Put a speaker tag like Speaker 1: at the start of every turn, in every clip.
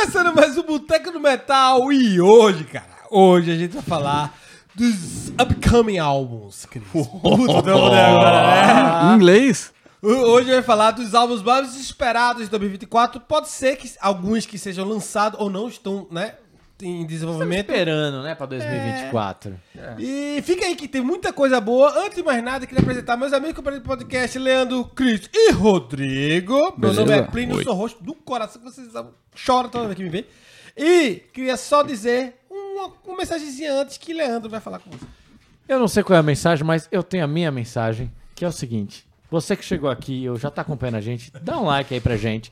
Speaker 1: Começando mais um Boteco do Metal e hoje, cara, hoje a gente vai falar dos upcoming álbuns, Cris. Puta, tô agora, né?
Speaker 2: Em inglês?
Speaker 1: Hoje vai falar dos álbuns mais esperados de 2024. Pode ser que alguns que sejam lançados ou não estão, né, em desenvolvimento.
Speaker 3: esperando, né, pra 2024.
Speaker 1: E fica aí que tem muita coisa boa. Antes de mais nada, queria apresentar meus amigos do podcast, Leandro, Cris e Rodrigo. Meu
Speaker 2: Beleza.
Speaker 1: nome é Plínio,
Speaker 2: Oi.
Speaker 1: sou rosto do coração, que vocês choram toda vez que me vê. E queria só dizer uma, uma mensagenzinha antes que Leandro vai falar com você.
Speaker 3: Eu não sei qual é a mensagem, mas eu tenho a minha mensagem, que é o seguinte. Você que chegou aqui, ou já tá acompanhando a gente, dá um like aí pra gente.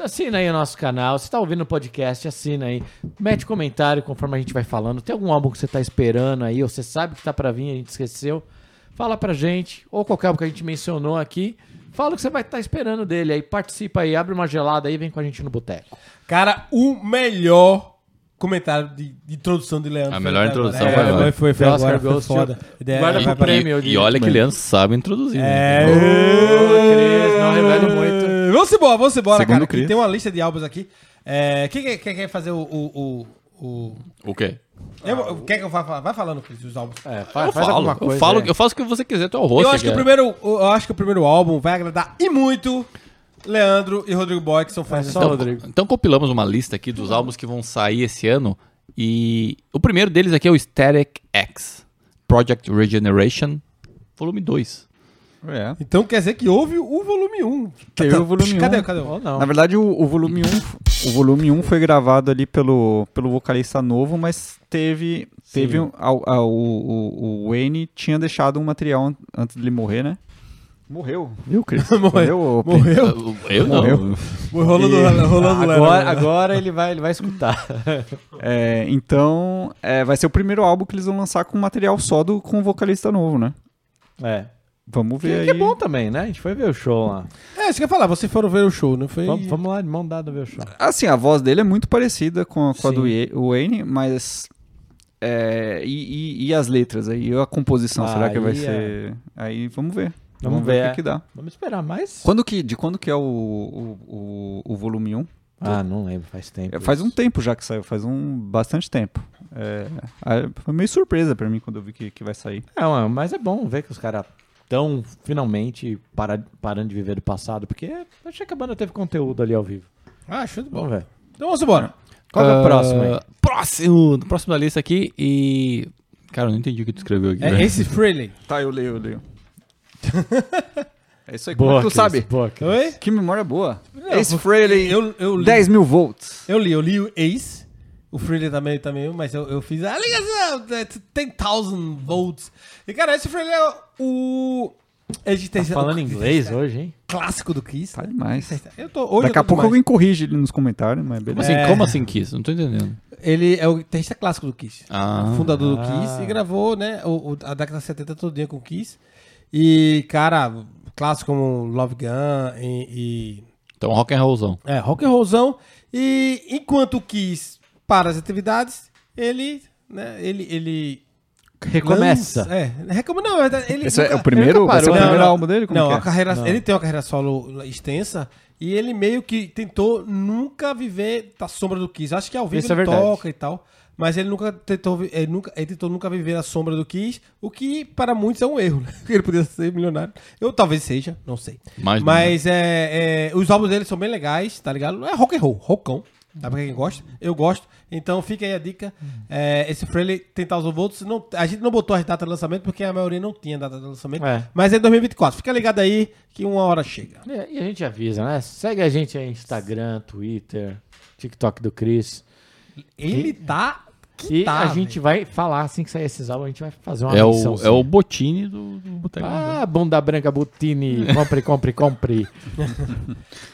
Speaker 3: Assina aí o nosso canal. Se tá ouvindo o podcast, assina aí. Mete comentário conforme a gente vai falando. Tem algum álbum que você tá esperando aí, ou você sabe que tá pra vir e a gente esqueceu? Fala pra gente. Ou qualquer álbum que a gente mencionou aqui. Fala o que você vai estar esperando dele aí. Participa aí, abre uma gelada aí, vem com a gente no boteco.
Speaker 1: Cara, o melhor comentário de, de introdução de Leandro.
Speaker 4: A
Speaker 1: foi
Speaker 4: melhor
Speaker 1: até agora.
Speaker 4: introdução
Speaker 1: É,
Speaker 4: foi
Speaker 1: foi,
Speaker 4: agora.
Speaker 1: foi, foi,
Speaker 3: Oscar
Speaker 1: foi
Speaker 3: to-
Speaker 1: foda. Ideia-
Speaker 3: Guarda pro
Speaker 1: pra-
Speaker 3: prêmio.
Speaker 4: E, e olha que Leandro sabe introduzir.
Speaker 1: É,
Speaker 4: né?
Speaker 3: Ô, Cris, não revelo muito.
Speaker 1: Vamos embora, vamos embora,
Speaker 2: Segundo
Speaker 1: cara.
Speaker 2: Cris.
Speaker 1: tem uma lista de álbuns aqui. É, quem quer, fazer o. o, o, o-
Speaker 4: O quê?
Speaker 1: Eu, quer que eu vá falar? Vai falando, Cris, os álbuns.
Speaker 3: É, faz,
Speaker 4: eu
Speaker 3: faz
Speaker 4: falo,
Speaker 3: alguma coisa.
Speaker 4: eu, falo
Speaker 3: aí.
Speaker 4: eu faço o que você quiser, tu é o host.
Speaker 1: eu, acho que o primeiro, eu acho que o primeiro álbum vai agradar e muito Leandro e Rodrigo Boy, que são fãs
Speaker 3: Só
Speaker 1: desse
Speaker 3: o
Speaker 1: álbum.
Speaker 3: Rodrigo.
Speaker 4: Então compilamos uma lista aqui dos álbuns que vão sair esse ano. E o primeiro deles aqui é o Static X Project Regeneration, volume 2.
Speaker 2: É.
Speaker 1: Então quer dizer que houve o volume 1.
Speaker 2: Teve o volume
Speaker 1: Cadê,
Speaker 2: 1.
Speaker 1: cadê?
Speaker 3: Ou não.
Speaker 2: Na verdade, o, o volume 1, o volume 1 foi gravado ali pelo, pelo vocalista novo, mas teve teve um, a- a- o, o, o Wayne tinha deixado um material an- antes de ele morrer, né? Morreu. Viu, Cris?
Speaker 1: Morreu. Morreu?
Speaker 4: Eu não.
Speaker 2: Morreu.
Speaker 1: Rolando, rolando Leandro.
Speaker 3: Agora, agora ele, vai, ele vai escutar.
Speaker 2: É, então, é, vai ser o primeiro álbum que eles vão lançar com material só do, com vocalista novo, né?
Speaker 3: É.
Speaker 2: Vamos
Speaker 3: Que,
Speaker 2: ver
Speaker 3: que é
Speaker 2: aí.
Speaker 3: bom também, né? A gente foi ver o show lá.
Speaker 1: É, isso que eu ia falar, vocês foram ver o show, não foi?
Speaker 3: Vamos, vamos lá, de mão dada ver o show.
Speaker 2: Assim, a voz dele é muito parecida com a, com a do Wayne, mas. é, e, e- e as letras aí? E a composição, será que vai
Speaker 3: Aí é.
Speaker 2: ser. Aí vamos ver.
Speaker 3: Vamos
Speaker 2: o
Speaker 3: ver.
Speaker 2: que, que dá.
Speaker 3: Vamos esperar mais.
Speaker 2: Quando que, de quando que é o, o, o, o volume 1?
Speaker 3: Ah, não lembro, faz tempo.
Speaker 2: É, faz um
Speaker 3: isso.
Speaker 2: tempo já que saiu, faz um bastante tempo. É, ah, foi meio surpresa pra mim quando eu vi que, que vai sair.
Speaker 3: É, mas é bom ver que os caras estão finalmente para, parando de viver do passado, porque eu achei que a banda teve conteúdo ali ao vivo.
Speaker 1: Ah, bola.
Speaker 3: Vamos ver.
Speaker 1: Então vamos embora.
Speaker 3: Qual é o
Speaker 4: Ah,
Speaker 3: próximo aí?
Speaker 4: Próximo, próximo da lista aqui e... Cara, eu não entendi o que tu escreveu aqui.
Speaker 1: É
Speaker 4: velho.
Speaker 1: esse Freely.
Speaker 2: Tá, eu leio, eu leio. É isso aí,
Speaker 3: Boa,
Speaker 2: como é que tu sabe?
Speaker 3: Boa.
Speaker 1: Oi?
Speaker 2: Que memória boa.
Speaker 1: Não,
Speaker 2: Ace Frehley,
Speaker 1: Eu, eu li.
Speaker 2: 10 mil volts.
Speaker 1: Eu li, eu li o Ace. O Freely também, também, mas eu, eu fiz a ligação, é, 10,000 volts. E, cara, esse Freely é o... Ele
Speaker 3: Tá falando inglês hoje, hein?
Speaker 1: Clássico do Kiss.
Speaker 2: Tá demais.
Speaker 1: Eu tô, hoje
Speaker 2: Daqui
Speaker 1: eu
Speaker 2: a pouco
Speaker 1: demais.
Speaker 2: alguém corrige ele nos comentários, mas
Speaker 4: Como
Speaker 2: beleza.
Speaker 4: assim,
Speaker 1: É.
Speaker 4: como assim Kiss? Não tô entendendo.
Speaker 1: Ele é o terrorista clássico do Kiss.
Speaker 4: Ah.
Speaker 1: fundador do
Speaker 3: Ah.
Speaker 1: Kiss e gravou, né, o, o- a década de 70 todinha com o Kiss. E, cara, clássicos como Love Gun e, e
Speaker 4: Então rock and rollzão.
Speaker 1: é, rock and rollzão. E enquanto Kiss para as atividades, ele, né, ele, ele
Speaker 3: Recomeça.
Speaker 1: lança- é, recome, não, ele
Speaker 2: Esse é
Speaker 1: nunca-
Speaker 2: o primeiro, vai ser o
Speaker 3: parou.
Speaker 2: primeiro
Speaker 1: Não,
Speaker 2: álbum dele? Como
Speaker 1: não,
Speaker 2: que
Speaker 1: a
Speaker 2: é?
Speaker 1: carreira,
Speaker 3: Não.
Speaker 1: ele tem uma carreira solo extensa e ele meio que tentou nunca viver da sombra do Kiss. Acho que ao vivo
Speaker 3: Isso é
Speaker 1: ele
Speaker 3: verdade.
Speaker 1: toca e tal, mas ele nunca tentou, ele nunca, ele tentou nunca viver a sombra do Kiss, o que para muitos é um erro, né? Porque ele podia ser milionário. Eu talvez seja, não sei.
Speaker 4: Mais
Speaker 1: Mas é, é, os álbuns dele são bem legais, tá ligado? É rock and roll, rockão. Dá pra quem gosta? Eu gosto. Então fica aí a dica. É, esse Frehley tem 1000 volts. Não, a gente não botou as datas de lançamento porque a maioria não tinha data de lançamento.
Speaker 3: É.
Speaker 1: Mas é em 2024. Fica ligado aí que uma hora chega.
Speaker 3: E e a gente avisa, né? Segue a gente aí Instagram, Twitter, TikTok do Chris.
Speaker 1: Ele tá. Que
Speaker 3: E
Speaker 1: tá,
Speaker 3: a gente
Speaker 1: velho.
Speaker 3: vai falar, assim que sair esses álbuns, a gente vai fazer uma
Speaker 4: É o,
Speaker 3: menção,
Speaker 4: é o Botini do, do Boteco.
Speaker 3: Ah, bunda branca, Butini, compre, compre, compre.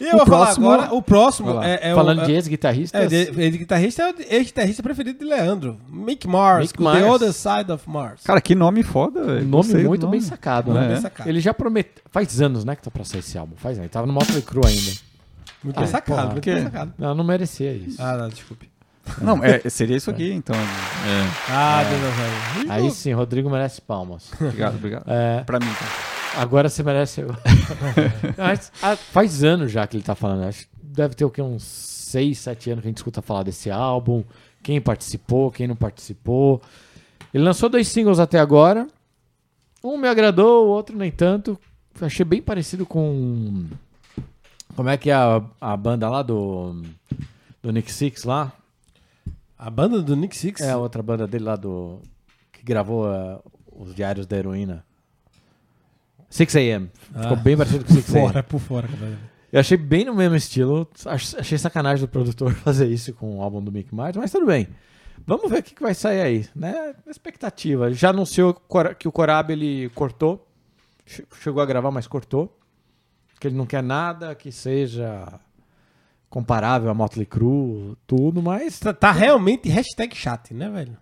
Speaker 1: E eu vou falar
Speaker 2: próximo-
Speaker 1: agora. O próximo é, é
Speaker 3: Falando
Speaker 1: o.
Speaker 3: de
Speaker 1: É, é, de, de guitarrista é o ex-guitarrista preferido de Leandro. Mick Mars,
Speaker 3: Mick Mars.
Speaker 1: The Other Side of Mars.
Speaker 2: Cara, que nome foda, velho.
Speaker 3: nome
Speaker 2: Gostei
Speaker 3: muito
Speaker 2: nome.
Speaker 3: bem sacado,
Speaker 1: Nome
Speaker 3: né?
Speaker 1: bem sacado.
Speaker 3: Ele já prometeu. Faz anos, né, que tá pra sair esse álbum. Faz anos. Ele tava no Motley Crue ainda.
Speaker 1: muito
Speaker 3: Ah,
Speaker 1: bem sacado,
Speaker 3: porra,
Speaker 1: muito bem sacado.
Speaker 3: Não, não merecia isso.
Speaker 1: Ah, não, desculpe.
Speaker 2: Não, é, seria isso aqui, então.
Speaker 4: É.
Speaker 1: Ah, Deus do céu.
Speaker 3: Aí sim, Rodrigo merece palmas.
Speaker 2: Obrigado, obrigado.
Speaker 3: É,
Speaker 2: Pra mim, então.
Speaker 3: agora você merece. eu. Mas, ah, faz anos já que ele tá falando. Acho deve ter o quê? Uns 6, 7 anos que a gente escuta falar desse álbum. Quem participou, quem não participou. Ele lançou dois singles até agora. Um me agradou, o outro nem tanto. Achei bem parecido com. Como é que é a, a banda lá do. Do Nick Six lá?
Speaker 1: A banda do Nick Six?
Speaker 3: É a outra banda dele lá do. Que gravou eh, os Diários da Heroína. 6 AM. Ficou
Speaker 1: Ah.
Speaker 3: bem parecido com 6 AM.
Speaker 1: fora, por fora. cara.
Speaker 3: Eu achei bem no mesmo estilo. Ach- Achei sacanagem do produtor fazer isso com o álbum do Mick Mars, mas tudo bem. Vamos ver o que vai sair aí, né? Expectativa. Já anunciou que o Corab ele cortou. Che- Chegou a gravar, mas cortou. Que ele não quer nada que seja comparável a Motley Crue, tudo, mas
Speaker 1: Tá, tá realmente hashtag chat, né, velho?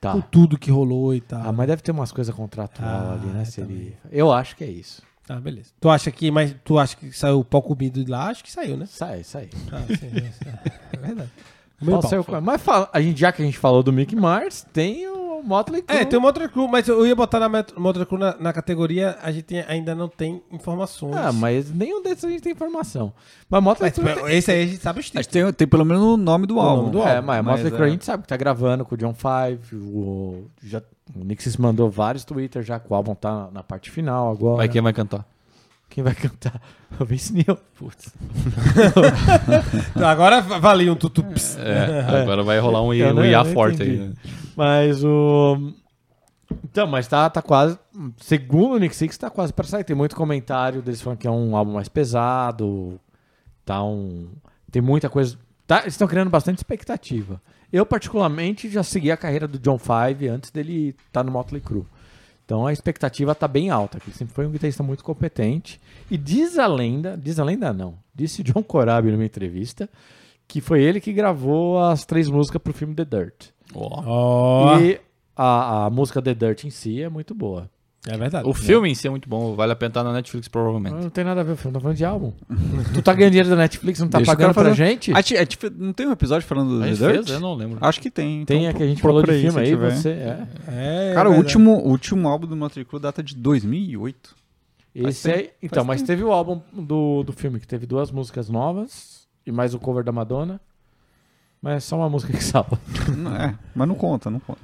Speaker 1: Com
Speaker 3: tá.
Speaker 1: tudo que rolou e tal.
Speaker 3: Ah, mas deve ter umas coisas contratual
Speaker 1: Ah,
Speaker 3: ali, né?
Speaker 1: eu
Speaker 3: Se ele... Eu acho que é isso.
Speaker 1: Tá, beleza. Tu acha que, mas tu acha que saiu o pau comido de lá? Acho que saiu, né?
Speaker 3: Sai, sai.
Speaker 1: Ah, sim, é, verdade. Meu pau.
Speaker 3: saiu- mas fala, a gente, já que a gente falou do Mick Mars, tem o Motley Crue.
Speaker 1: É, tem uma outra crew, mas eu ia botar na met- outra crew na, na categoria, a gente ainda não tem informações.
Speaker 3: Ah, mas nenhum desses a gente tem informação. Mas Motley
Speaker 1: Mas,
Speaker 3: Crue...
Speaker 1: tipo, esse aí a gente sabe os
Speaker 2: Mas
Speaker 1: títulos.
Speaker 2: tem, tem pelo menos o nome do
Speaker 1: O
Speaker 2: álbum.
Speaker 1: nome do
Speaker 3: É,
Speaker 1: álbum,
Speaker 3: mas,
Speaker 2: mas
Speaker 3: Motley
Speaker 2: é-
Speaker 3: Crue a gente sabe que tá gravando com o John Five, o, já, o Nixis mandou vários Twitter já que o álbum tá na, parte final agora.
Speaker 4: Mas quem vai cantar?
Speaker 3: Quem vai cantar? O Vince Neil. Putz.
Speaker 1: Agora valia um tutups.
Speaker 4: É, agora vai rolar um, I-
Speaker 3: Eu
Speaker 4: um
Speaker 3: não-
Speaker 4: IA forte aí.
Speaker 3: entendi.
Speaker 4: né?
Speaker 3: Mas o... Então, mas tá, tá quase... Segundo o Nick Six, tá quase pra sair. Tem muito comentário deles falando que é um álbum mais pesado. Tá um... Tem muita coisa... Tá, eles estão criando bastante expectativa. Eu, particularmente, já segui a carreira do John Five antes dele estar no Motley Crue. Então a expectativa tá bem alta, que ele sempre foi um guitarrista muito competente. E diz a lenda, diz a lenda não, disse o John Corabi numa entrevista, que foi ele que gravou as três músicas pro filme The Dirt.
Speaker 4: Ó,
Speaker 3: E a, a música The Dirt em si é muito boa.
Speaker 1: É verdade.
Speaker 4: O filme em si é muito bom, vale a pena estar na Netflix provavelmente.
Speaker 3: Não tem nada a ver, o filme tá falando de álbum. tu tá ganhando dinheiro da Netflix, não tá
Speaker 2: Deixa
Speaker 3: pagando pra gente?
Speaker 2: Ti- é, tipo, não tem um episódio falando do
Speaker 4: A
Speaker 2: The Dirt?
Speaker 4: fez? Eu não lembro.
Speaker 2: Acho que tem.
Speaker 3: Tem
Speaker 2: então
Speaker 3: a que a gente falou de filme aí,
Speaker 2: tiver.
Speaker 3: você... É.
Speaker 1: É, é
Speaker 2: Cara, o último, o último álbum do Crue data de 2008.
Speaker 3: Esse aí, então, mas
Speaker 2: tempo.
Speaker 3: teve o álbum do, do filme, que teve duas músicas novas e mais o cover da Madonna. Mas é só uma música que salva.
Speaker 2: Não, é, mas não conta, não conta.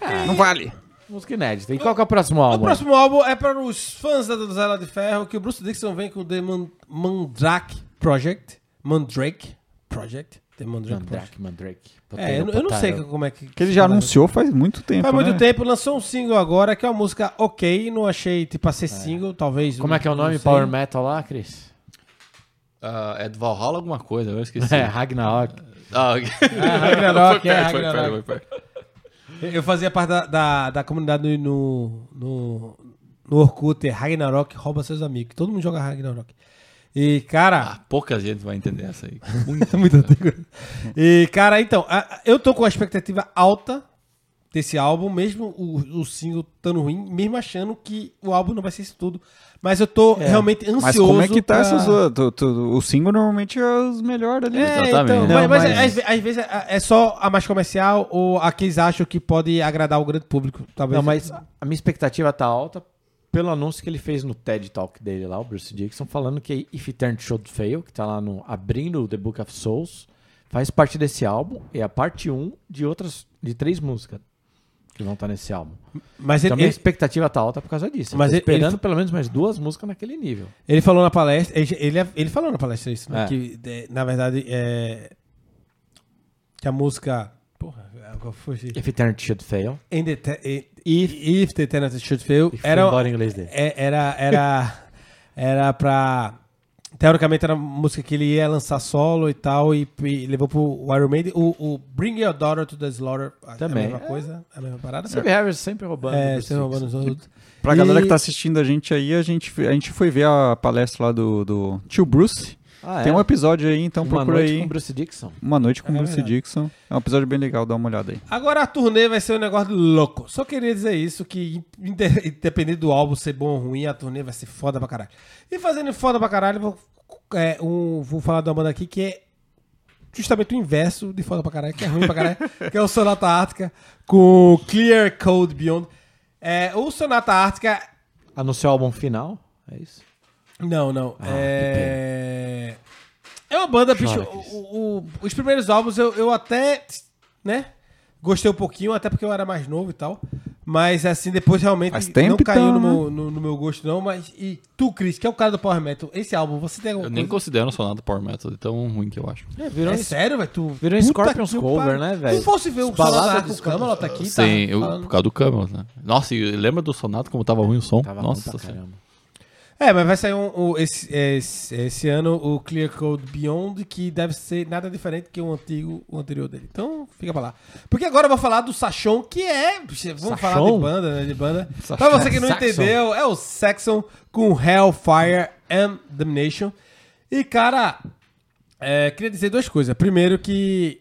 Speaker 3: É.
Speaker 2: Não vale.
Speaker 3: Música inédita. E qual que é o próximo
Speaker 1: O
Speaker 3: álbum?
Speaker 1: próximo álbum é para os fãs da Donzela de Ferro, que o Bruce Dixon vem com o The Man- Mandrake Project. Mandrake Project. The Mandrake Project.
Speaker 3: Mandrake, Mandrake.
Speaker 1: É, eu, eu não sei como é que...
Speaker 2: Que ele já anunciou faz muito tempo.
Speaker 1: Faz muito
Speaker 2: né?
Speaker 1: tempo, lançou um single agora, que é uma música ok, não achei, tipo, a ser single, talvez...
Speaker 3: Como é que é o nome? Power Metal lá, Cris?
Speaker 4: Ah, é do Valhalla alguma coisa, eu esqueci.
Speaker 3: É, Ragnarok.
Speaker 4: Ah,
Speaker 1: Ragnarok,
Speaker 4: foi
Speaker 1: é,
Speaker 4: perto, foi
Speaker 1: Ragnarok.
Speaker 4: perto, foi perto.
Speaker 1: Eu fazia parte da, da, da comunidade no, no, no Orkut, é Ragnarok rouba seus amigos. Todo mundo joga Ragnarok. E, cara...
Speaker 4: Ah, pouca gente vai entender essa aí.
Speaker 1: Muito, muito. E, cara, então, eu tô com a expectativa alta desse álbum, mesmo o, o single estando ruim, mesmo achando que o álbum não vai ser isso tudo. Mas eu tô
Speaker 3: É.
Speaker 1: realmente ansioso.
Speaker 2: Mas como é que tá
Speaker 1: pra-
Speaker 2: essas. tu- tu- o single normalmente é os melhores ali.
Speaker 1: É,
Speaker 4: Exatamente.
Speaker 1: então,
Speaker 3: Não,
Speaker 1: mas, mas
Speaker 3: mas-
Speaker 1: às, ve- às vezes é, é só a mais comercial ou a que eles acham que pode agradar o grande público. Talvez.
Speaker 3: Não, mas a minha expectativa tá alta pelo anúncio que ele fez no TED Talk dele lá, o Bruce Dixon, falando que If Eternity Should Fail, que tá lá no abrindo o The Book of Souls, faz parte desse álbum, é a parte 1 de outras, de três músicas que vão estar nesse álbum.
Speaker 1: Mas
Speaker 3: Então
Speaker 1: ele,
Speaker 3: a minha
Speaker 1: ele,
Speaker 3: expectativa tá alta por causa disso.
Speaker 1: Mas ele-
Speaker 3: esperando
Speaker 1: ele-
Speaker 3: pelo menos mais duas músicas naquele nível.
Speaker 1: ele falou na palestra. Ele, ele, falou na palestra isso, né?
Speaker 3: É.
Speaker 1: Que, na verdade, é. Que a música. Porra, agora fugi.
Speaker 3: If Eternity Should Fail.
Speaker 1: In the te- if, if the Eternity Should Fail
Speaker 3: E
Speaker 1: era,
Speaker 3: embora em inglês dele.
Speaker 1: é- era era era pra teoricamente era uma música que ele ia lançar solo e tal e, e levou pro Iron Maiden o, o Bring Your Daughter to the Slaughter é
Speaker 3: Também.
Speaker 1: a mesma coisa é a mesma parada
Speaker 3: Steve Harris sempre roubando.
Speaker 1: é, você roubando os
Speaker 3: Six.
Speaker 1: outros
Speaker 2: Pra
Speaker 1: E-
Speaker 2: galera que tá assistindo a gente aí, a gente, a gente foi ver a palestra lá do, do tio Bruce.
Speaker 3: Ah,
Speaker 2: Tem um episódio aí, então
Speaker 3: Uma
Speaker 2: procura
Speaker 3: noite
Speaker 2: aí.
Speaker 3: com Bruce Dixon.
Speaker 2: Uma noite com
Speaker 1: É
Speaker 2: Bruce
Speaker 1: verdade.
Speaker 2: Dixon. É um episódio bem legal, dá uma olhada aí.
Speaker 1: Agora a turnê vai ser um negócio louco. Só queria dizer isso, que inde- independente do álbum ser bom ou ruim, a turnê vai ser foda pra caralho. E fazendo foda pra caralho, vou, é, um- vou falar de uma banda aqui que é justamente o inverso de foda pra caralho, que é ruim pra caralho, que é o Sonata Ártica com Clear Code Beyond. É, o Sonata Ártica...
Speaker 3: Anunciou o álbum final. É isso?
Speaker 1: Não, não.
Speaker 3: Ah,
Speaker 1: é... É uma banda, bicho. O- o- o- os primeiros álbuns eu, eu até, né? Gostei um pouquinho, até porque eu era mais novo e tal. Mas assim, depois realmente não caiu
Speaker 2: então,
Speaker 1: no,
Speaker 2: né?
Speaker 1: meu, no- no meu gosto, não. Mas. E tu, Chris, que é o cara do Power Metal, esse álbum, você tem alguma
Speaker 4: Eu nem
Speaker 1: coisa?
Speaker 4: considero o Sonata Power Metal de tão ruim que eu acho.
Speaker 3: É, virou
Speaker 1: É
Speaker 3: isso.
Speaker 1: sério, velho? Tu.
Speaker 3: Virou Scorpions cover, né, velho?
Speaker 1: Tu fosse ver o
Speaker 3: do
Speaker 1: com o. Camelot aqui, tá?
Speaker 4: Sim, eu,
Speaker 1: falando-
Speaker 4: por causa do Camelot, né? Nossa, e lembra do Sonata como tava ruim o som?
Speaker 3: Tava ruim
Speaker 4: Nossa
Speaker 3: pra
Speaker 4: senhora.
Speaker 3: caramba.
Speaker 1: É, mas vai sair um, um- esse, esse, esse ano o Clear Code Beyond, que deve ser nada diferente que o antigo, o anterior dele. Então, fica pra lá. Porque agora eu vou falar do Sachon, que é. Vamos falar de
Speaker 3: Sachon?
Speaker 1: banda, né? De banda. Pra você que não
Speaker 3: Saxon.
Speaker 1: entendeu, é o Saxon com Hellfire and Damnation. E, cara, é, queria dizer duas coisas. Primeiro que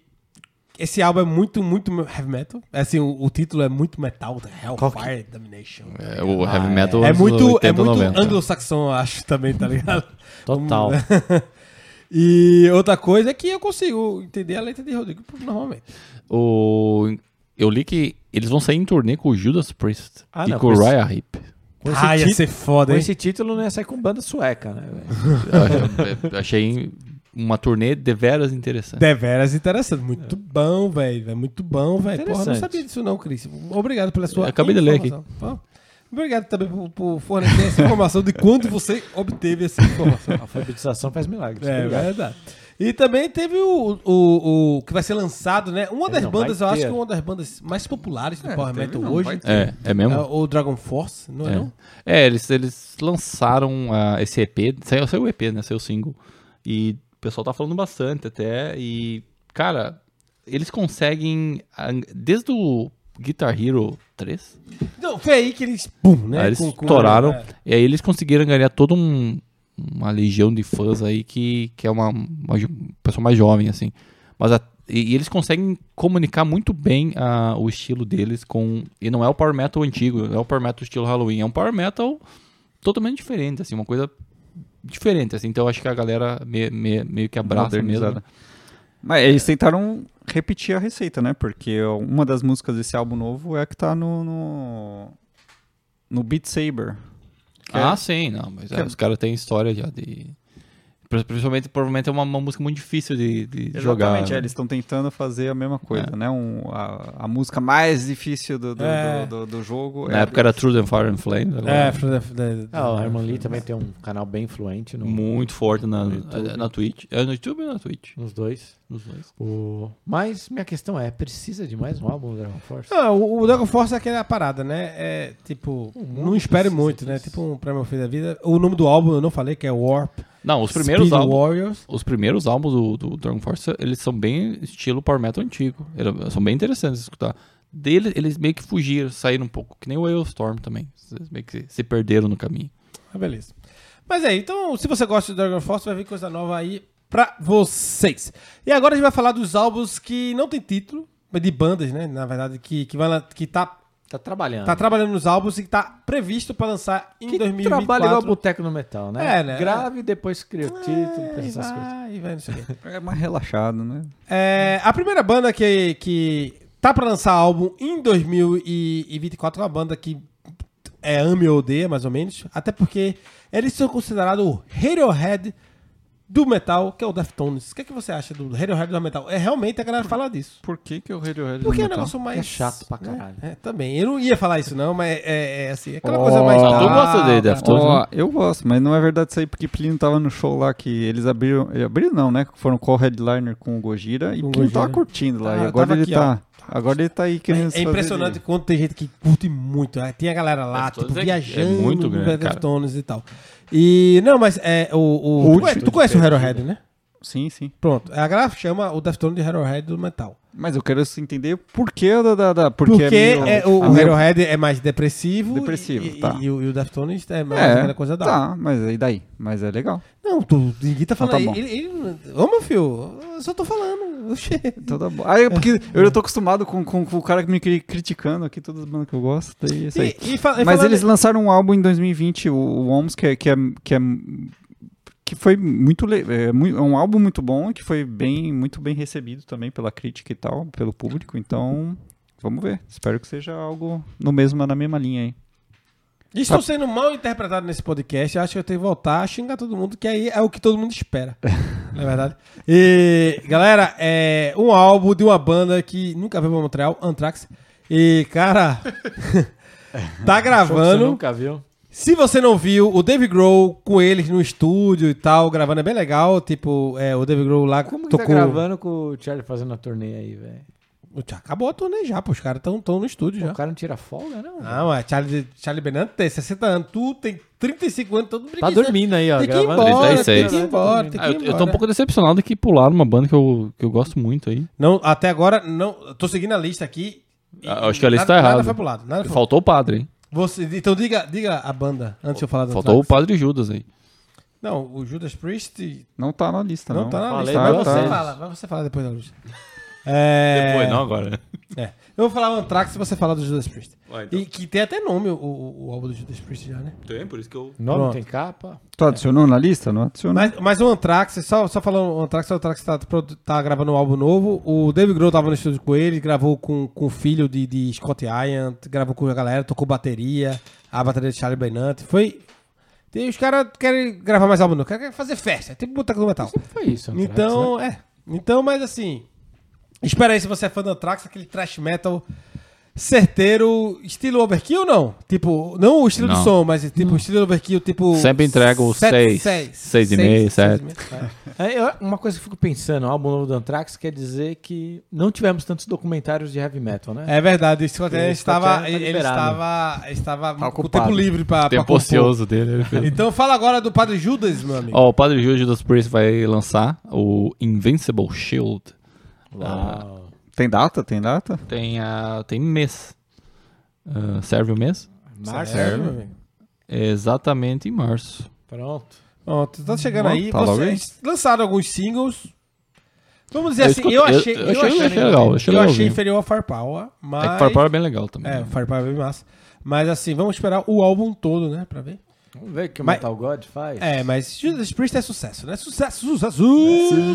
Speaker 1: esse álbum é muito, muito heavy metal. Assim, o, o título é muito metal, Hellfire and Damnation.
Speaker 4: É, o heavy metal
Speaker 1: É
Speaker 4: anos
Speaker 1: muito,
Speaker 4: 80,
Speaker 1: é muito
Speaker 4: 90.
Speaker 1: anglo-saxão, eu acho, também, tá ligado?
Speaker 3: Total.
Speaker 1: e outra coisa é que eu consigo entender a letra de Rodrigo normalmente.
Speaker 4: O... Eu li que eles vão sair em turnê com o Judas Priest
Speaker 3: Ah,
Speaker 4: e
Speaker 3: não,
Speaker 4: com o
Speaker 3: esse-
Speaker 4: Raya Hip.
Speaker 3: Com
Speaker 1: Ah, ia ser foda,
Speaker 3: com
Speaker 1: hein?
Speaker 3: esse título não ia sair com banda sueca, né?
Speaker 4: Eu achei uma turnê deveras interessante.
Speaker 1: Deveras interessante. Muito bom, velho. É muito bom, velho. Porra, eu não sabia disso não, Cris. Obrigado pela sua
Speaker 4: Eu acabei de ler aqui.
Speaker 1: Pô, Obrigado também por, por fornecer essa informação de quando você obteve essa informação.
Speaker 3: A alfabetização faz milagres.
Speaker 1: É
Speaker 3: Obrigado.
Speaker 1: verdade. E também teve o, o, o que vai ser lançado, né? Uma
Speaker 3: Ele
Speaker 1: das
Speaker 3: não
Speaker 1: bandas, eu acho que é uma das bandas mais populares do
Speaker 2: É,
Speaker 1: Power Metal
Speaker 2: não,
Speaker 1: hoje.
Speaker 4: É, é mesmo?
Speaker 1: É o Dragon Force, não é,
Speaker 4: É.
Speaker 1: não?
Speaker 4: É, eles, eles lançaram ah, esse EP, saiu, saiu o EP, né? Saiu o single. E pessoal tá falando bastante até. E, cara, eles conseguem. Desde o Guitar Hero 3,
Speaker 1: Não, foi aí que eles, pum, né?
Speaker 4: aí eles
Speaker 1: com- com-
Speaker 4: estouraram.
Speaker 1: é.
Speaker 4: E aí eles conseguiram ganhar toda um, uma legião de fãs aí que, que é uma, uma pessoa mais jovem, assim. Mas a- e, e eles conseguem comunicar muito bem ah, o estilo deles com. E não é o Power Metal antigo, não é o Power Metal estilo Halloween, é um Power Metal totalmente diferente, assim, uma coisa diferente, assim. Então acho que a galera me- me- meio que abraça mesmo.
Speaker 2: Mas eles tentaram repetir a receita, né? Porque uma das músicas desse álbum novo é a que tá no. no, no Beat Saber.
Speaker 4: Ah,
Speaker 2: é-
Speaker 4: sim, não, mas é,
Speaker 2: é-
Speaker 4: os caras têm história já de. Pri- Principalmente, provavelmente é uma, uma música muito difícil de, de
Speaker 2: Exatamente,
Speaker 4: jogar.
Speaker 2: é,
Speaker 4: né?
Speaker 2: eles estão tentando fazer a mesma coisa,
Speaker 4: É.
Speaker 2: né? Um, a, a música mais difícil do, do,
Speaker 1: É.
Speaker 2: do, do- do jogo.
Speaker 4: Na
Speaker 2: é-
Speaker 4: época era True Than Fire and Flames. agora
Speaker 1: É, for the- the-
Speaker 3: Ah, o Herman Lee também tem um canal bem influente no,
Speaker 4: muito forte na,
Speaker 3: YouTube.
Speaker 4: na Twitch. É no YouTube e na Twitch.
Speaker 3: nos dois.
Speaker 4: Nos dois.
Speaker 3: O... Mas minha questão é, precisa de mais um álbum do Dragon Force?
Speaker 1: Ah, o, o Dragon Force é aquela parada, né? É tipo, não espere muito, né? Tipo um prêmio fim da vida. O nome do álbum eu não falei, que é Warp.
Speaker 4: Não, os primeiros
Speaker 1: Speed
Speaker 4: álbuns.
Speaker 1: Warriors.
Speaker 4: Os primeiros álbuns do, do Dragon Force, eles são bem estilo Power Metal antigo. Era- são bem interessantes de escutar. Dele, eles meio que fugiram, saíram um pouco. Que nem o Storm também. Eles meio que se perderam no caminho.
Speaker 1: Ah, beleza. Mas é, então, se você gosta de Dragon Force, vai vir coisa nova aí pra vocês. E agora a gente vai falar dos álbuns que não tem título, mas de bandas, né? Na verdade, que, que, vai, que tá,
Speaker 3: Tá trabalhando.
Speaker 1: tá trabalhando nos álbuns e que tá previsto pra lançar em
Speaker 3: que
Speaker 1: 2024.
Speaker 3: trabalha igual boteco no metal, né?
Speaker 1: É, né?
Speaker 3: Grave, depois cria o título,
Speaker 1: É,
Speaker 3: essas coisas.
Speaker 1: vai, e vai, não sei o quê.
Speaker 2: É mais relaxado, né?
Speaker 1: É, a primeira banda que, que tá pra lançar álbum em 2024 é uma banda que é ame ou odeia, mais ou menos. Até porque eles são considerados o Radiohead do metal, que é o Deftones. O que, é que você acha do Radiohead do metal? É realmente a galera fala disso.
Speaker 2: Por que, que o Radiohead
Speaker 1: Porque é um
Speaker 2: não tá?
Speaker 1: negócio mais.
Speaker 3: É chato pra
Speaker 1: né?
Speaker 3: caralho.
Speaker 1: É, também. Eu não ia falar isso, não, mas é, é assim. Aquela
Speaker 2: Ó,
Speaker 1: coisa mais.
Speaker 2: Ah,
Speaker 4: tu gosta de
Speaker 1: calma.
Speaker 4: Deftones?
Speaker 2: Ó, eu gosto, mas não é verdade isso aí, porque Plínio tava no show lá que eles abriram. Abriram não, né? Foram co-headliner com o Gojira e
Speaker 1: Com o
Speaker 2: Plínio tava
Speaker 1: Gojira.
Speaker 2: curtindo lá.
Speaker 1: Ah,
Speaker 2: e agora ele
Speaker 1: aqui,
Speaker 2: tá. Agora ele tá aí querendo
Speaker 1: É
Speaker 2: fazer
Speaker 1: impressionante quanto tem gente que curte muito. né? Tem a galera lá,
Speaker 4: Deftones
Speaker 1: tipo,
Speaker 4: é- é
Speaker 1: viajando
Speaker 4: muito
Speaker 1: no
Speaker 4: grande, cara.
Speaker 1: Deftones e tal. E, não, mas é, o, o,
Speaker 2: O
Speaker 1: tu, tu conhece o Radiohead, né?
Speaker 2: Sim, sim.
Speaker 1: Pronto. A galera chama o Deftones de Radiohead do metal.
Speaker 2: Mas eu quero entender por que da. da, da- porque,
Speaker 1: Porque,
Speaker 2: meio-
Speaker 1: é, o, o Radiohead é mais depressivo.
Speaker 2: Depressivo,
Speaker 1: e,
Speaker 2: tá.
Speaker 1: e, o, e o Deftones é mais
Speaker 2: É,
Speaker 1: aquela coisa da.
Speaker 2: tá, mas e daí? Mas é legal.
Speaker 1: Não, tu, ninguém tá falando.
Speaker 2: Então tá
Speaker 1: ele, ele, Ô, meu filho, eu só tô falando. Oxê.
Speaker 2: Então tá bom. Ah, é porque eu já tô acostumado com, com, com o cara me cri- criticando aqui, todas as bandas que eu gosto. Daí é isso aí.
Speaker 1: E, e e
Speaker 2: Mas eles lançaram um álbum em 2020, o, o Homes, que é, que é, que é que foi muito é, é um álbum muito bom que foi bem muito bem recebido também pela crítica e tal, pelo público. Então, vamos ver. Espero que seja algo no mesmo na mesma linha aí.
Speaker 1: Estou sendo mal interpretado nesse podcast. Acho que eu tenho que voltar a xingar todo mundo, que aí é o que todo mundo espera. Não é verdade? E, galera, é um álbum de uma banda que nunca veio pra Montreal, Anthrax. E, cara, tá
Speaker 3: que Você
Speaker 1: gravando.
Speaker 3: nunca viu?
Speaker 1: Se você não viu, o Dave Grohl com eles no estúdio e tal, gravando é bem legal. Tipo, é, o Dave Grohl lá
Speaker 3: Como que
Speaker 1: tocou.
Speaker 3: tá gravando com o Charlie fazendo a turnê aí, velho?
Speaker 1: Acabou a turnê já, pô. Os caras estão no estúdio já.
Speaker 3: O cara não tira folga, não?
Speaker 1: Não, é Charlie, Charlie Bennett tem 60 anos, tu tem 35 anos, todo
Speaker 3: Tá dormindo aí, ó.
Speaker 1: Tem que ir embora,
Speaker 4: 36.
Speaker 1: tem que ir embora, tem
Speaker 4: Ah,
Speaker 1: que
Speaker 4: eu,
Speaker 1: ir
Speaker 4: eu tô um
Speaker 1: embora.
Speaker 4: pouco decepcionado que pularam uma banda que eu, que eu gosto muito aí.
Speaker 1: Não, até agora, não. eu Tô seguindo a lista aqui. e
Speaker 4: Ah, acho que a lista
Speaker 1: nada,
Speaker 4: tá errada.
Speaker 1: Nada foi pro lado. Nada foi
Speaker 4: Faltou o padre, hein?
Speaker 1: Você, então diga, diga a banda, antes de eu falar do
Speaker 4: Faltou o
Speaker 1: Anthrax.
Speaker 4: padre Judas aí.
Speaker 1: Não, o Judas Priest
Speaker 2: Não tá na lista,
Speaker 1: não,
Speaker 2: não.
Speaker 1: tá na
Speaker 3: Falei
Speaker 1: lista.
Speaker 3: pra
Speaker 1: Mas você fala, mas você fala depois da lista. É,
Speaker 4: Depois, não agora.
Speaker 1: É. Eu vou falar o Anthrax se você falar do Judas Priest.
Speaker 4: Então.
Speaker 1: E que tem até nome o, o, o álbum do Judas Priest já, né?
Speaker 4: Tem, por isso que eu...
Speaker 3: Nome
Speaker 1: Pronto.
Speaker 3: tem capa.
Speaker 2: Tu adicionou na lista? Não adicionou.
Speaker 1: Mas, mas o Anthrax, só, só falando o Anthrax, o Anthrax tá, tá gravando um álbum novo. O Dave Grohl tava no estúdio com ele, gravou com, com o filho de, de Scott Ian, gravou com a galera, tocou bateria, a bateria de Charlie Bennett. Foi. Tem, os caras querem gravar mais álbum, não. Querem quer fazer festa, é tipo boteco do metal.
Speaker 3: Foi isso, Anthrax, né?
Speaker 1: Então, é. Então, mas assim. Espera aí se você é fã do Anthrax, aquele thrash metal certeiro, estilo overkill, não? Tipo, não o estilo do
Speaker 4: Não.
Speaker 1: som, mas tipo, estilo overkill, tipo.
Speaker 4: Sempre entrega o
Speaker 1: sete-
Speaker 4: seis, seis e meio, sete.
Speaker 1: seis e meio,
Speaker 3: É, eu- uma coisa que eu fico pensando, o álbum novo do Anthrax quer dizer que não tivemos tantos documentários de heavy metal, né?
Speaker 1: É verdade, o Scott Ian
Speaker 3: O Scott
Speaker 1: estava,
Speaker 3: tá
Speaker 1: ele
Speaker 3: liberado.
Speaker 1: estava, estava com o tempo livre pra, pra
Speaker 4: Tempo ocioso dele. ele.
Speaker 1: Então fala agora do Padre Judas, meu amigo.
Speaker 4: Ó, o padre Judas Priest vai lançar o Invincible Shield.
Speaker 3: Uau.
Speaker 2: Tem data? Tem data?
Speaker 4: Tem, a, tem mês. Ah, serve o mês?
Speaker 3: Março.
Speaker 1: Amigo.
Speaker 4: Exatamente em março.
Speaker 3: Pronto.
Speaker 1: Ó, tu tá chegando aí,
Speaker 2: tá
Speaker 1: vocês lançaram alguns singles. Vamos dizer
Speaker 4: Eu
Speaker 1: assim,
Speaker 4: escutei-
Speaker 1: eu
Speaker 4: eu-
Speaker 1: achei,
Speaker 4: eu
Speaker 1: eu
Speaker 4: achei-
Speaker 1: achei,
Speaker 4: achei legal, achei
Speaker 1: eu achei inferior ao Firepower, mas
Speaker 4: É que Firepower é bem legal também.
Speaker 1: É, o Firepower é bem massa. Mas assim, vamos esperar o álbum todo, né, pra ver.
Speaker 3: Vamos ver o que o
Speaker 1: Mas-
Speaker 3: Metal God faz.
Speaker 1: É, mas Judas Priest é sucesso, né? Sucesso, sucesso,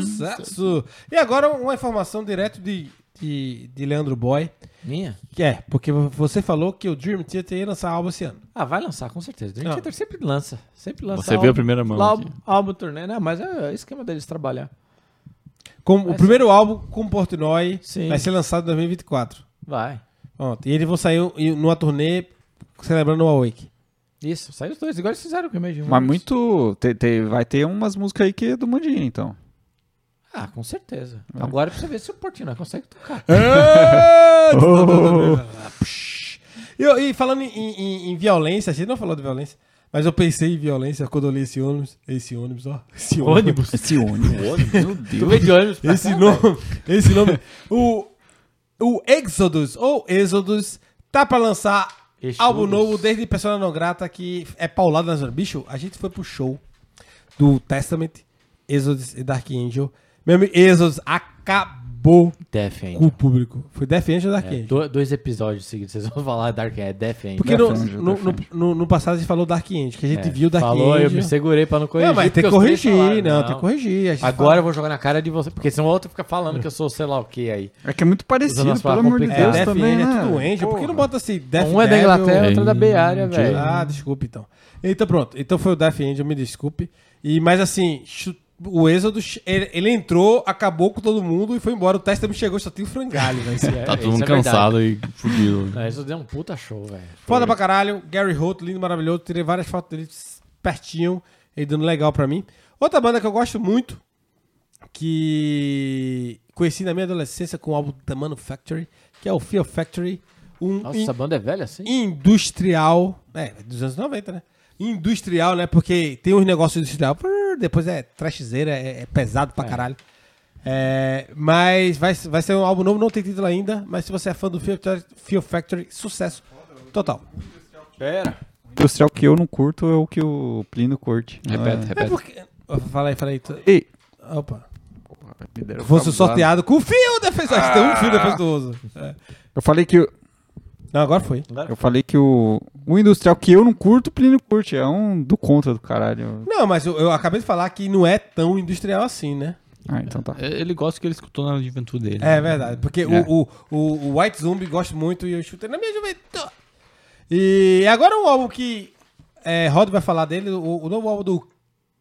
Speaker 1: sucesso. E agora uma informação direto de, de, de Leandro Boy,
Speaker 3: Minha?
Speaker 1: que é, porque você falou que o Dream Theater ia lançar álbum esse ano.
Speaker 3: Ah, vai lançar, com certeza. Dream
Speaker 1: Não.
Speaker 3: Theater sempre lança. Sempre lança.
Speaker 4: Você viu a primeira mão
Speaker 3: Álbum, álbum turnê, né? Mas é, é esquema deles trabalhar.
Speaker 1: Com, o
Speaker 3: Vai
Speaker 1: primeiro álbum com Portnoy
Speaker 3: Sim.
Speaker 1: vai ser lançado em 2024.
Speaker 3: Vai.
Speaker 1: Pronto. E eles vão sair numa turnê celebrando o Awake.
Speaker 3: Isso, saiu os dois. Igual eles fizeram com o Imagine
Speaker 2: Mas
Speaker 3: Dragons.
Speaker 2: muito. te- te- vai ter umas músicas aí que é do Mundinho, então.
Speaker 3: Ah, com certeza. Agora precisa ver se o Portnoy consegue tocar.
Speaker 1: E, eu- e falando em, em- em violência, a gente não falou de violência, mas eu pensei em violência quando eu li esse ônibus. Esse ônibus, ó. Esse ônibus.
Speaker 2: Esse ônibus.
Speaker 4: Meu
Speaker 3: Tu
Speaker 4: Deus.
Speaker 3: veio de ônibus pra
Speaker 1: Esse
Speaker 3: cá,
Speaker 1: nome. Esse nome. O, o Exodus, ou Exodus, tá pra lançar
Speaker 3: Exodus.
Speaker 1: álbum novo desde Persona Não Grata, que é paulado na zona. Bicho, a gente foi pro show do Testament, Exodus e Dark Angel. Meu amigo, Exodus acabou
Speaker 3: Death
Speaker 1: com
Speaker 3: Angel.
Speaker 1: o público. Foi Death Angel ou Dark
Speaker 3: É,
Speaker 1: Angel?
Speaker 3: do- dois episódios seguidos, vocês vão falar Dark é Death Angel.
Speaker 1: Porque no,
Speaker 2: Death Angel,
Speaker 1: no,
Speaker 2: Death
Speaker 1: no,
Speaker 2: Angel.
Speaker 1: no- no passado a gente falou Dark Angel, que a gente
Speaker 3: É,
Speaker 1: viu Dark
Speaker 3: Falou,
Speaker 1: Angel.
Speaker 3: eu me segurei pra não corrigir.
Speaker 1: Não, mas tem que corrigir,
Speaker 3: falaram,
Speaker 1: não, tem que corrigir. a gente
Speaker 3: Agora eu
Speaker 1: fala-
Speaker 3: vou jogar na cara de você, porque senão o outro fica falando que eu sou sei lá o que aí.
Speaker 2: É que é muito parecido, pelo amor de
Speaker 1: É.
Speaker 2: Deus
Speaker 1: Death
Speaker 2: também,
Speaker 1: Angel
Speaker 2: né?
Speaker 1: é tudo Angel. Por que não bota assim, Death
Speaker 3: um é da? Inglaterra, outro é da Bay Area,
Speaker 4: Angel.
Speaker 3: velho.
Speaker 1: Ah, desculpe então. Então pronto. Então foi o Death Angel, me desculpe. E, mas assim, chu- o Êxodo, ele, ele entrou, acabou com todo mundo e foi embora. O Testament chegou, só tinha o frangalho, velho.
Speaker 3: É,
Speaker 4: Tá todo
Speaker 3: isso
Speaker 4: mundo
Speaker 3: é verdade.
Speaker 4: cansado e fudido.
Speaker 3: Não, isso deu um puta show, velho.
Speaker 1: Foda pra caralho. Gary Holt, lindo, maravilhoso. Tirei várias fotos dele pertinho, ele dando legal pra mim. Outra banda que eu gosto muito, que conheci na minha adolescência com o álbum The Manufactory, que é o Fear Factory. Um
Speaker 3: Nossa,
Speaker 1: in-
Speaker 3: essa banda é velha assim?
Speaker 1: industrial. É, dos anos 90, né? Industrial, né? Porque tem uns negócios industrial, prrr, depois é trashzeira, é, é pesado pra
Speaker 3: É.
Speaker 1: caralho. É, mas vai, vai ser um álbum novo, não tem título ainda, mas se você é fã do Fear Factory, Fear Factory
Speaker 3: É
Speaker 1: sucesso total.
Speaker 3: Pera.
Speaker 2: Industrial que eu não curto é o que o Plínio curte.
Speaker 4: Repete,
Speaker 2: é?
Speaker 1: É
Speaker 4: repete.
Speaker 1: porque... Fala aí, fala aí. tu-
Speaker 2: Ei,
Speaker 1: Opa. Fosse sorteado com o fio defensoso. Tem um fio. É.
Speaker 2: Eu falei que o-
Speaker 1: Não, agora foi.
Speaker 2: eu falei que o o industrial que eu não curto, o Plínio curte. É um do contra do caralho.
Speaker 1: Não, mas eu, eu acabei de falar que não é tão industrial assim, né?
Speaker 2: Ah, então tá.
Speaker 4: Ele gosta que ele escutou na juventude dele.
Speaker 1: É verdade, porque
Speaker 4: É.
Speaker 1: O, o, o, White Zombie gosto muito e eu chutei na minha juventude. E agora um álbum que é, Rod vai falar dele, o, o novo álbum do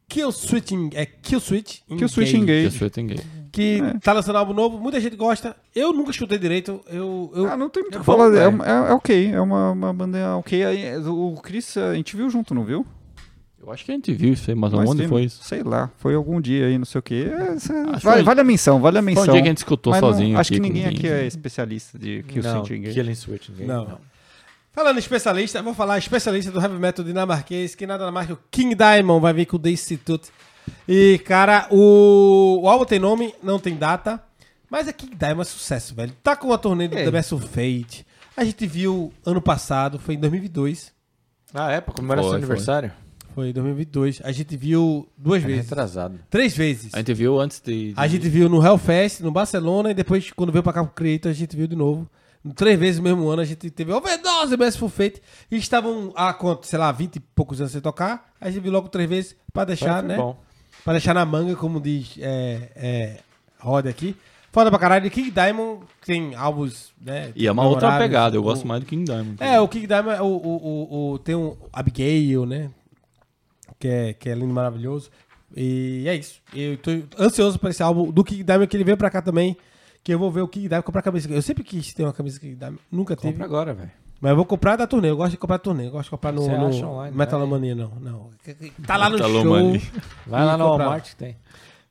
Speaker 1: Kill Switching, é Kill Switch
Speaker 2: Kill Switch Engage.
Speaker 4: Eu tenho gay.
Speaker 1: Que
Speaker 2: É.
Speaker 1: tá lançando álbum novo, muita gente gosta. Eu nunca escutei direito. Eu, eu
Speaker 2: Ah, não tem muito o
Speaker 1: É
Speaker 2: que falar. É, é- é ok, é uma, uma banda ok. Aí, O Chris, a gente viu junto, não viu?
Speaker 4: Eu acho que a gente viu isso aí, mas
Speaker 2: Mas
Speaker 4: onde
Speaker 2: tem-
Speaker 4: foi isso?
Speaker 2: Sei lá, foi algum dia aí, não sei o quê. É, vale,
Speaker 4: que-
Speaker 2: vale a menção, vale a
Speaker 4: Foi
Speaker 2: menção.
Speaker 4: um dia que a gente escutou
Speaker 2: Mas não-
Speaker 4: sozinho.
Speaker 2: acho que ninguém aqui é especialista de Kill
Speaker 3: não,
Speaker 2: Switch Engage.
Speaker 3: Killing Switch. ninguém-
Speaker 1: Não. Falando em especialista, eu vou falar especialista do heavy metal dinamarquês, que nada mais que o King Diamond vai vir com o The Institute. E, cara, o, o álbum tem nome, não tem data, mas é King Diamond é sucesso, velho. Tá com a turnê do
Speaker 3: É.
Speaker 1: The Best of Fate. A gente viu ano passado, foi em 2022.
Speaker 3: Ah, é? Pra comemorar seu aniversário?
Speaker 1: Foi em 2022. A gente viu duas
Speaker 3: É
Speaker 1: vezes.
Speaker 3: retrasado.
Speaker 1: Três vezes.
Speaker 4: A gente viu antes de. de-
Speaker 1: A gente viu no Hellfest, no Barcelona, e depois, quando veio pra cá pro Creator, a gente viu de novo. Três vezes no mesmo ano, a gente teve overdose Best for Fate. E estavam há, quanto, sei lá, 20 e poucos anos sem tocar. A gente viu logo três vezes pra deixar,
Speaker 3: Foi
Speaker 1: né?
Speaker 3: bom.
Speaker 1: Pra deixar na manga, como diz é, é, Roda aqui. Foda pra caralho. King Diamond tem álbuns, né?
Speaker 4: E é uma outra pegada, eu gosto mais do King Diamond.
Speaker 1: É, o King Diamond, o, o, o, o- tem um Abigail, né? Que é, que é lindo maravilhoso. E é isso. Eu tô ansioso pra esse álbum do King Diamond, que ele veio pra cá também. Que eu vou ver o King Diamond comprar camisa. Eu sempre quis ter uma camisa King Diamond, nunca tive.
Speaker 3: Compra agora, velho.
Speaker 1: Mas eu vou comprar da turnê. Eu gosto de comprar da turnê. Eu gosto de comprar no,
Speaker 3: Você
Speaker 1: no
Speaker 3: acha online,
Speaker 1: Metalomania, não. não. Tá lá no show.
Speaker 3: Vai lá no
Speaker 1: comprar.
Speaker 3: Walmart que tem.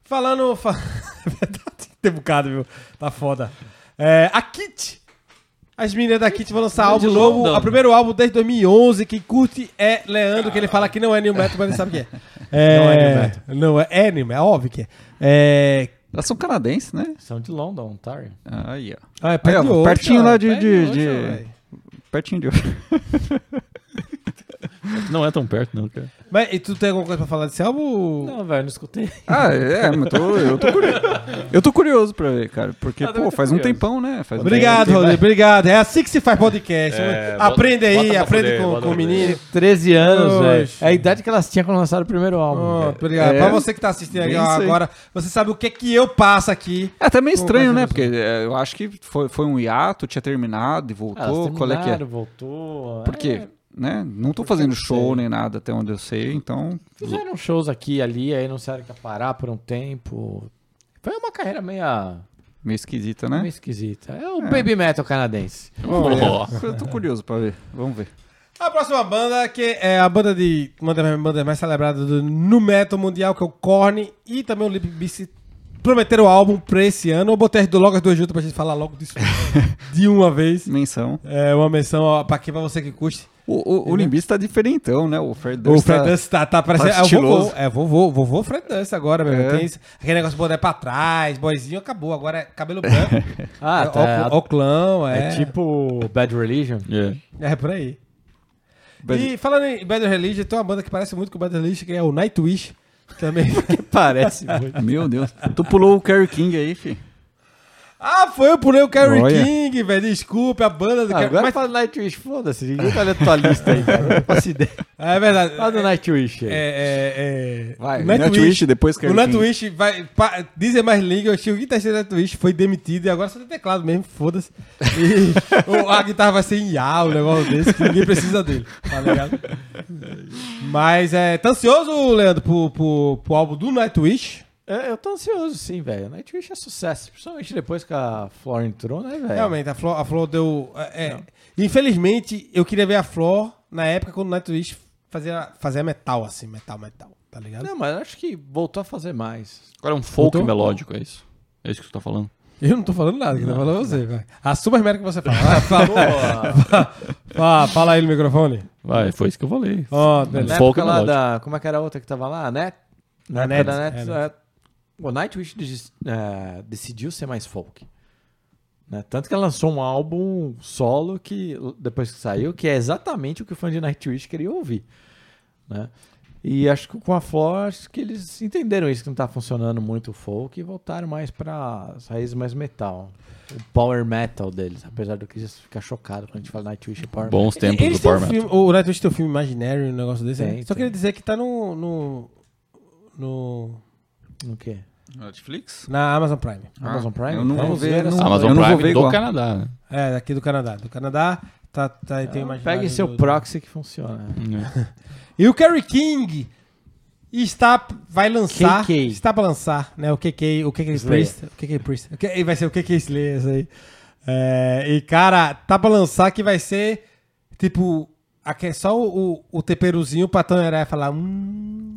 Speaker 1: Falando. Fa... É verdade, tem bocado, viu? Tá foda. É, a Kit. As meninas da Kit vão lançar
Speaker 3: De
Speaker 1: álbum novo. O primeiro álbum desde 2011. Quem curte é Leandro, que ele fala que não é New Metal, mas ele sabe o que é. é
Speaker 3: Não é New Metal.
Speaker 1: Não, é, é New Metal, é óbvio que é. É.
Speaker 2: Elas são canadenses, né?
Speaker 3: São de London, Ontario.
Speaker 2: Aí, ó.
Speaker 1: Ah, é
Speaker 2: Aí,
Speaker 1: perto
Speaker 2: ó,
Speaker 1: de Oxford,
Speaker 2: pertinho lá de-
Speaker 1: perto
Speaker 2: de- de-. Pertinho de hoje.
Speaker 4: Não é tão perto, não, cara.
Speaker 1: Mas e tu tem alguma coisa pra falar desse álbum?
Speaker 3: Não, velho, não escutei.
Speaker 2: Ah, é, mas tô, eu tô curioso. Eu tô curioso pra ver, cara. Porque,
Speaker 3: Ah,
Speaker 2: pô, faz um
Speaker 3: curioso.
Speaker 2: tempão, né? Faz um
Speaker 1: Obrigado,
Speaker 2: tempo.
Speaker 1: Rodrigo. Obrigado. É assim que se faz podcast.
Speaker 4: É,
Speaker 1: aprende
Speaker 4: bota-
Speaker 1: aí,
Speaker 4: bota
Speaker 1: aprende
Speaker 4: fuder,
Speaker 1: com, com o menino.
Speaker 3: 13 anos, velho. É a idade que elas tinham quando lançaram o primeiro álbum.
Speaker 1: Pronto,
Speaker 3: velho.
Speaker 1: obrigado.
Speaker 2: É.
Speaker 1: Pra você que tá assistindo aqui agora, você sabe o que que eu passo aqui.
Speaker 2: É até meio estranho, né? Porque é, eu acho que foi, foi um hiato, tinha terminado e
Speaker 3: Ah,
Speaker 2: voltou.
Speaker 3: elas
Speaker 2: Qual é que é?
Speaker 3: voltou.
Speaker 2: Porque,
Speaker 3: É,
Speaker 2: né? Não tô fazendo show nem nada até onde eu sei, então.
Speaker 3: fizeram shows aqui e ali, aí não sabem que ia parar por um tempo. Foi uma carreira meia,
Speaker 2: Meio esquisita, né?
Speaker 3: meio esquisita. É o baby metal canadense.
Speaker 4: Ó.
Speaker 2: Eu tô curioso pra ver. Vamos ver.
Speaker 1: A próxima banda, que é a banda de uma das bandas mais celebradas do nu metal mundial, que é o Korn, e também o Limp Bizkit, prometeram o álbum pra esse ano. Eu botei logo as duas juntas pra gente falar logo disso de uma vez.
Speaker 2: Menção.
Speaker 1: É uma menção ó, pra quem, pra você que curte.
Speaker 2: O, o, o Limbis tá diferentão, né? O Fred
Speaker 1: O
Speaker 2: Durst
Speaker 1: Fred
Speaker 2: tá-
Speaker 1: Dust tá, tá parecendo.
Speaker 2: tá
Speaker 1: é o vovô. É vovô, vovô Fred Dust agora, meu.
Speaker 2: É.
Speaker 1: Tem esse- aquele negócio de boné pra trás, boizinho, acabou. Agora é cabelo branco.
Speaker 3: Ah,
Speaker 1: é,
Speaker 3: tá.
Speaker 1: ó- Oclão, é.
Speaker 3: É tipo Bad Religion.
Speaker 4: É.
Speaker 1: É por aí.
Speaker 2: Bad-
Speaker 1: E falando em Bad Religion, tem uma banda que parece muito com Bad Religion, que é o Nightwish. Também.
Speaker 3: Parece muito.
Speaker 2: Meu Deus. Tu pulou o Kerry King aí, fi.
Speaker 1: Ah, foi, eu pulei o Kerry
Speaker 2: Olha.
Speaker 1: King, velho. Desculpe, a banda do
Speaker 3: Ah,
Speaker 1: Kerry
Speaker 3: agora
Speaker 1: mas,
Speaker 3: fala do Nightwish, foda-se. Ninguém tá olhando tua lista aí, cara. Eu Não faço ideia.
Speaker 1: É verdade.
Speaker 3: Fala do Nightwish aí.
Speaker 1: É, é, é...
Speaker 2: Vai,
Speaker 1: o
Speaker 2: Nightwish, depois Kerry
Speaker 1: O
Speaker 2: King.
Speaker 1: Nightwish vai. Pa, dizem mais línguas. O guitarrista do Nightwish foi demitido e agora só tem teclado mesmo, foda-se. E o- a guitarra vai ser em IA, um negócio desse, que ninguém precisa dele, tá ligado? Mas é. Tá ansioso, Leandro, pro, pro, pro álbum do Nightwish?
Speaker 3: É, eu tô ansioso, sim, velho. Nightwish é sucesso. Principalmente depois que a Flor entrou, né, velho?
Speaker 1: Realmente, a Flor, a Flor deu. é, é, infelizmente, eu queria ver a Flor na época quando o Nightwish fazia, fazia metal, assim, metal, metal, tá ligado?
Speaker 3: Não, mas eu acho que voltou a fazer mais.
Speaker 4: Agora é um folk
Speaker 1: Voltou?
Speaker 4: melódico, é isso. É isso que você tá falando.
Speaker 1: Eu não tô falando nada, quem tá falando é você, vai. Assuma as merdas que você fala. Vai, fala, fala, fala aí no microfone.
Speaker 4: Vai, foi isso que eu falei.
Speaker 1: Ó,
Speaker 4: Um.
Speaker 3: Na
Speaker 4: folk
Speaker 3: época lá
Speaker 4: melódico.
Speaker 3: da... Como é que era a outra que tava lá? A Net? Na
Speaker 1: A
Speaker 3: época
Speaker 1: Net,
Speaker 3: da Net,
Speaker 1: é,
Speaker 3: é, o Nightwish é, decidiu ser mais folk. Né? Tanto que ela lançou um álbum solo que, depois que saiu, que é exatamente o que o fã de Nightwish queria ouvir. Né? E acho que com a Flor, acho que eles entenderam isso, que não tá funcionando muito o folk e voltaram mais para as raízes mais metal. O power metal deles, apesar do que você ficar chocado quando a gente fala Nightwish e power
Speaker 4: Bons tempos
Speaker 1: Eles
Speaker 4: do
Speaker 1: têm um
Speaker 4: Power Metal.
Speaker 1: filme, o Nightwish tem um filme Imaginary, um negócio desse.
Speaker 3: Tem,
Speaker 1: né? Só
Speaker 3: tem.
Speaker 1: queria dizer que tá no. no, no
Speaker 3: metal. O quê?
Speaker 2: Netflix?
Speaker 1: na Amazon Prime.
Speaker 3: Amazon Prime?
Speaker 2: Eu não vou
Speaker 3: Vamos
Speaker 2: ver.
Speaker 3: essa-
Speaker 4: Amazon
Speaker 2: eu não vou
Speaker 4: Prime
Speaker 2: ver
Speaker 4: do
Speaker 2: igual.
Speaker 4: Canadá, né?
Speaker 1: É, daqui do Canadá. Do Canadá tá, tá, tem
Speaker 3: Então,
Speaker 1: Imaginary.
Speaker 3: Pegue seu
Speaker 1: do-
Speaker 3: proxy que funciona.
Speaker 4: É.
Speaker 1: E o Kerry King. está vai lançar,
Speaker 3: KK.
Speaker 1: está para lançar, né? O KK, o KK
Speaker 3: Slayer.
Speaker 1: Priest, o KK Priest. O KK vai ser o KK Slayer isso aí. É, e cara, tá para lançar que vai ser tipo aqui é só o, o, o temperozinho pra Tom Herai falar, hum,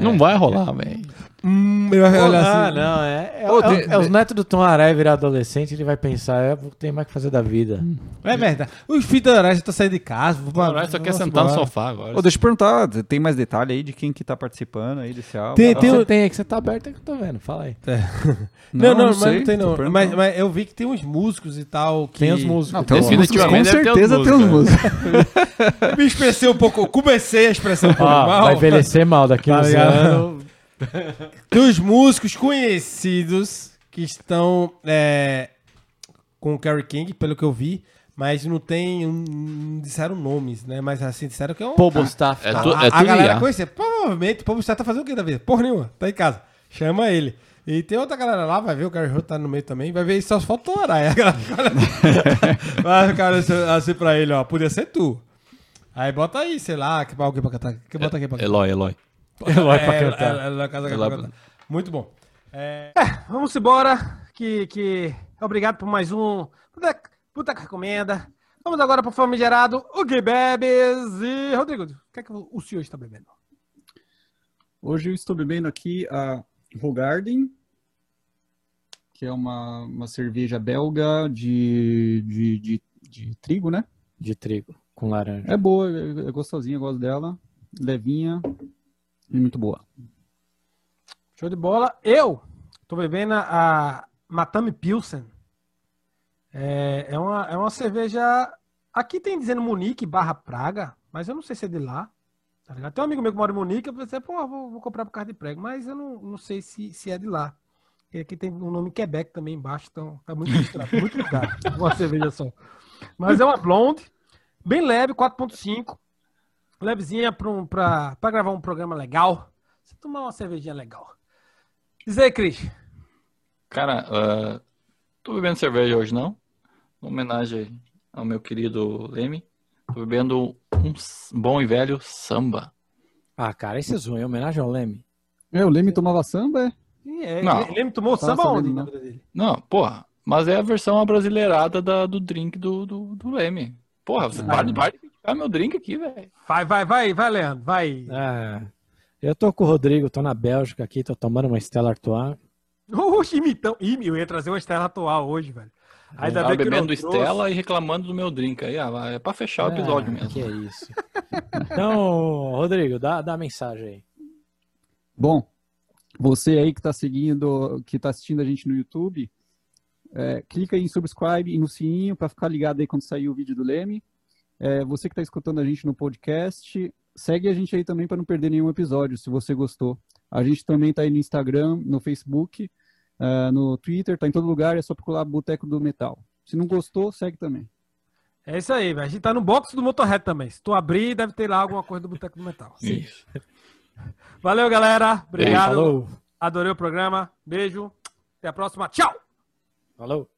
Speaker 4: Não vai rolar, velho.
Speaker 1: Hum, ele vai olhar
Speaker 3: ah,
Speaker 1: assim.
Speaker 3: não, é, é,
Speaker 2: Ô,
Speaker 3: é-
Speaker 2: de-
Speaker 3: é os netos do Tom Araya virar adolescente, ele vai pensar, eu vou ter mais que fazer da vida.
Speaker 1: É verdade. Os filhos do Herai já estão saindo de casa. vou-
Speaker 4: Agora só quer sentar no sofá agora.
Speaker 2: Ô, deixa eu perguntar, tem mais detalhe aí de quem que tá participando aí desse álbum?
Speaker 1: Tem- tem
Speaker 3: tem aí que você tá aberto, é que eu tô vendo, fala aí.
Speaker 1: Não, não, mas
Speaker 2: sei,
Speaker 1: não tem não. Mas, mas eu vi que tem uns músicos e tal. Que...
Speaker 3: Tem os músicos.
Speaker 2: Não, tem uns músicos, com certeza tem uns
Speaker 4: músicos,
Speaker 2: músicos.
Speaker 1: Me expressei um pouco, comecei a expressar um pouco
Speaker 3: Ó,
Speaker 1: mal.
Speaker 3: vai envelhecer mal daqui
Speaker 1: Tá
Speaker 3: uns anos.
Speaker 1: Tem os músicos conhecidos que estão é, com o Kerry King, pelo que eu vi, mas não tem, um- não disseram nomes, né? Mas assim, disseram que é um...
Speaker 3: Pô, Bostaff.
Speaker 4: É
Speaker 3: tá
Speaker 4: tu-
Speaker 3: lá.
Speaker 1: a, galera
Speaker 4: IA.
Speaker 1: conhecer. Provavelmente o povo está fazendo o que da vida? Porra nenhuma, tá em casa. Chama ele. E tem outra galera lá, vai ver, o Gary Holt tá no meio também, vai ver só falta o Araia. Vai o cara assim, assim pra ele, ó, podia ser tu. Aí bota aí, sei lá, que alguém pra cantar. Que bota aqui pra cantar.
Speaker 4: Eloy, Eloy.
Speaker 3: Eloy pra
Speaker 1: É,
Speaker 3: cantar.
Speaker 1: é, é, na casa
Speaker 4: Eloy
Speaker 1: pra
Speaker 4: pra-
Speaker 1: cantar. Muito bom. É, vamos embora. Que, que... Obrigado por mais um. Puta, puta que recomenda. Vamos agora pro famigerado, o Gui Bebes e Rodrigo. O que é que o senhor está bebendo?
Speaker 5: Hoje eu estou bebendo aqui a Hogarden, que é uma, uma cerveja belga de, de, de, de trigo, né?
Speaker 3: De trigo, com laranja.
Speaker 5: É boa, é, é gostosinha, eu gosto dela. Levinha muito boa.
Speaker 1: Show de bola. Eu tô bebendo a Matame Pilsen. É, é, uma, é uma cerveja. Aqui tem dizendo Munique barra Praga, mas eu não sei se é de lá. Tá ligado? Tem um amigo meu que mora em Munique, eu pensei, pô, vou, vou comprar por causa de prego, mas eu não, não sei se, se é de lá. Porque aqui tem o nome Quebec também embaixo, então tá muito misturado, muito. Uma cerveja só. Mas é uma blonde, bem leve, 4.5. Levezinha pra, um, pra, pra gravar um programa legal. Você tomar uma cervejinha legal. Diz aí, Cris.
Speaker 4: Cara, ah, tô bebendo cerveja hoje não. Em homenagem ao meu querido Leme. Tô bebendo um bom e velho samba.
Speaker 3: Ah, cara, esse é zoom, em homenagem ao Leme.
Speaker 5: É, o Leme tomava samba, é?
Speaker 1: É,
Speaker 4: Não.
Speaker 1: Ele, ele me tomou samba onde
Speaker 5: não.
Speaker 4: Não, porra. Mas é a versão abrasileirada da- do drink do, do, do Leme. Porra, você para, para criticar meu drink aqui, velho.
Speaker 1: Vai, vai, vai, vai, Leandro, vai.
Speaker 3: Ah, eu tô com o Rodrigo, tô na Bélgica aqui, tô tomando uma Stella Artois.
Speaker 1: Oxi, imitão. Ih, eu ia trazer uma Estela atual hoje, velho. Bem que não
Speaker 4: bebendo
Speaker 1: trouxe.
Speaker 4: Stella e reclamando do meu drink. Aí, ah, é pra fechar o episódio
Speaker 3: Ah,
Speaker 4: mesmo.
Speaker 3: Que é isso. Então, Rodrigo, dá, dá a mensagem aí.
Speaker 5: Bom, você aí que está seguindo, que está assistindo a gente no YouTube, é, clica aí em subscribe e no sininho para ficar ligado aí quando sair o vídeo do Leme. É, você que está escutando a gente no podcast, segue a gente aí também para não perder nenhum episódio, se você gostou. A gente também está aí no Instagram, no Facebook, é, no Twitter, tá em todo lugar, é só procurar Boteco do Metal. Se não gostou, segue também.
Speaker 1: É isso aí, velho. A gente tá no box do Motorhead também. Se tu abrir, deve ter lá alguma coisa do Boteco do Metal.
Speaker 4: Isso.
Speaker 1: Valeu, galera. Obrigado.
Speaker 3: Falou.
Speaker 1: Adorei o programa. Beijo. Até a próxima. Tchau.
Speaker 3: Falou.